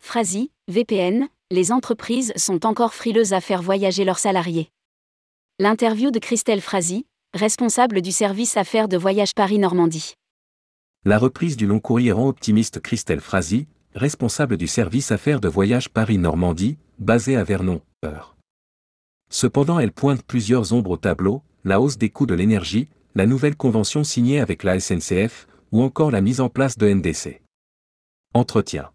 Frasi, VPN, les entreprises sont encore frileuses à faire voyager leurs salariés. L'interview de Christelle Frasi, responsable du service affaires de voyage Paris-Normandie. La reprise du long courrier rend optimiste Christelle Frasi, responsable du service affaires de voyage Paris-Normandie, basé à Vernon, heure. Cependant, elle pointe plusieurs ombres au tableau, la hausse des coûts de l'énergie, la nouvelle convention signée avec la SNCF, ou encore la mise en place de NDC. Entretien.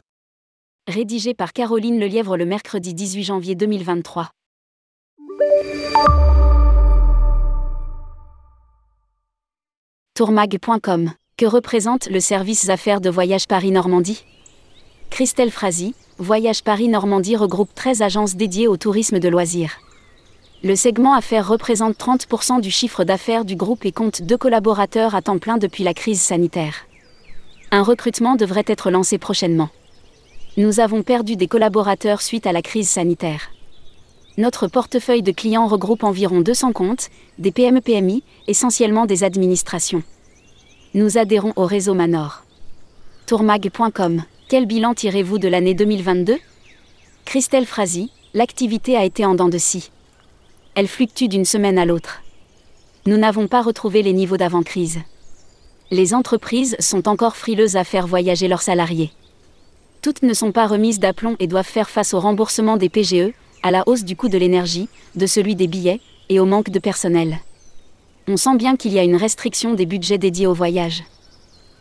Rédigé par Caroline Lelièvre le mercredi 18 janvier 2023. Tourmag.com. Que représente le service affaires de voyage Paris-Normandie? Christelle Frasi, Voyage Paris-Normandie regroupe 13 agences dédiées au tourisme de loisirs. Le segment affaires représente 30% du chiffre d'affaires du groupe et compte deux collaborateurs à temps plein depuis la crise sanitaire. Un recrutement devrait être lancé prochainement. Nous avons perdu des collaborateurs suite à la crise sanitaire. Notre portefeuille de clients regroupe environ 200 comptes, des PME-PMI, essentiellement des administrations. Nous adhérons au réseau Manor. Tourmag.com. Quel bilan tirez-vous de l'année 2022 Christelle Frasi, l'activité a été en dents de scie. Elle fluctue d'une semaine à l'autre. Nous n'avons pas retrouvé les niveaux d'avant-crise. Les entreprises sont encore frileuses à faire voyager leurs salariés. Toutes ne sont pas remises d'aplomb et doivent faire face au remboursement des PGE, à la hausse du coût de l'énergie, de celui des billets, et au manque de personnel. On sent bien qu'il y a une restriction des budgets dédiés au voyage.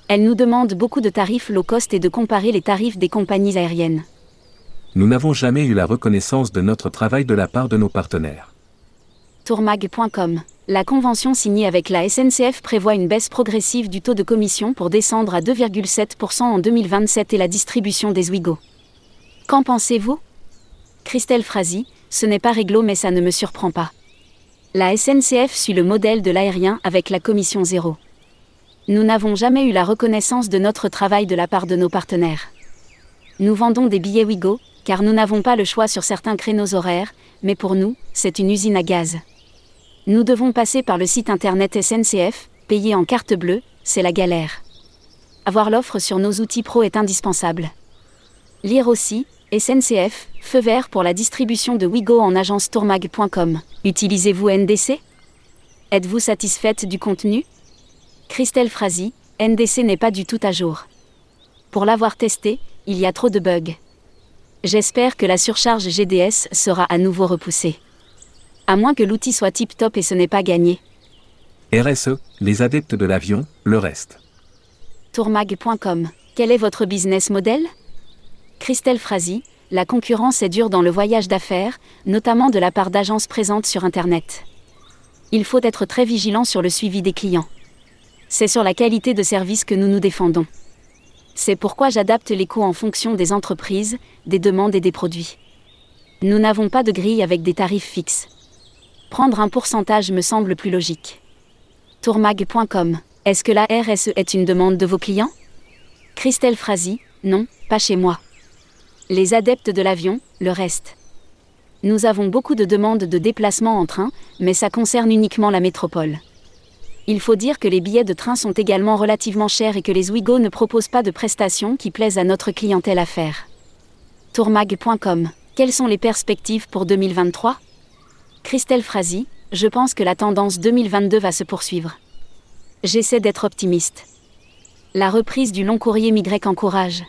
Elle nous demande beaucoup de tarifs low cost et de comparer les tarifs des compagnies aériennes. Nous n'avons jamais eu la reconnaissance de notre travail de la part de nos partenaires. Tourmag.com. La convention signée avec la SNCF prévoit une baisse progressive du taux de commission pour descendre à 2,7% en 2027 et la distribution des Ouigo. Qu'en pensez-vous? Christelle Frasi, ce n'est pas réglo mais ça ne me surprend pas. La SNCF suit le modèle de l'aérien avec la commission zéro nous n'avons jamais eu la reconnaissance de notre travail de la part de nos partenaires. Nous vendons des billets Wigo, car nous n'avons pas le choix sur certains créneaux horaires, mais pour nous, c'est une usine à gaz. Nous devons passer par le site internet SNCF, payer en carte bleue, c'est la galère. Avoir l'offre sur nos outils pro est indispensable. Lire aussi, SNCF, feu vert pour la distribution de Wigo en agence tourmag.com. Utilisez-vous NDC Êtes-vous satisfaite du contenu? Christelle Frasi, NDC n'est pas du tout à jour. Pour l'avoir testé, il y a trop de bugs. J'espère que la surcharge GDS sera à nouveau repoussée. À moins que l'outil soit tip-top et ce n'est pas gagné. RSE, les adeptes de l'avion, le reste. Tourmag.com. Quel est votre business model? Christelle Frasi, la concurrence est dure dans le voyage d'affaires, notamment de la part d'agences présentes sur Internet. Il faut être très vigilant sur le suivi des clients c'est sur la qualité de service que nous nous défendons. C'est pourquoi j'adapte les coûts en fonction des entreprises, des demandes et des produits. Nous n'avons pas de grille avec des tarifs fixes. Prendre un pourcentage me semble plus logique. Tourmag.com. Est-ce que la RSE est une demande de vos clients? Christelle Frasi, non, pas chez moi. Les adeptes de l'avion, le reste. Nous avons beaucoup de demandes de déplacement en train, mais ça concerne uniquement la métropole. Il faut dire que les billets de train sont également relativement chers et que les Ouigo ne proposent pas de prestations qui plaisent à notre clientèle à faire. Tourmag.com Quelles sont les perspectives pour 2023 Christelle Frasi, je pense que la tendance 2022 va se poursuivre. J'essaie d'être optimiste. La reprise du long courrier Y encourage.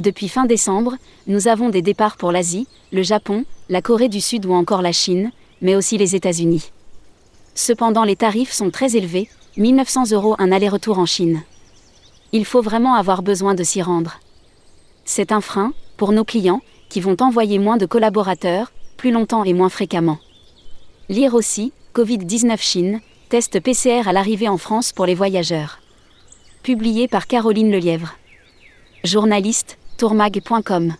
Depuis fin décembre, nous avons des départs pour l'Asie, le Japon, la Corée du Sud ou encore la Chine, mais aussi les États-Unis. Cependant les tarifs sont très élevés, 1900 euros un aller-retour en Chine. Il faut vraiment avoir besoin de s'y rendre. C'est un frein, pour nos clients, qui vont envoyer moins de collaborateurs, plus longtemps et moins fréquemment. Lire aussi, Covid-19 Chine, test PCR à l'arrivée en France pour les voyageurs. Publié par Caroline Lelièvre. Journaliste, tourmag.com.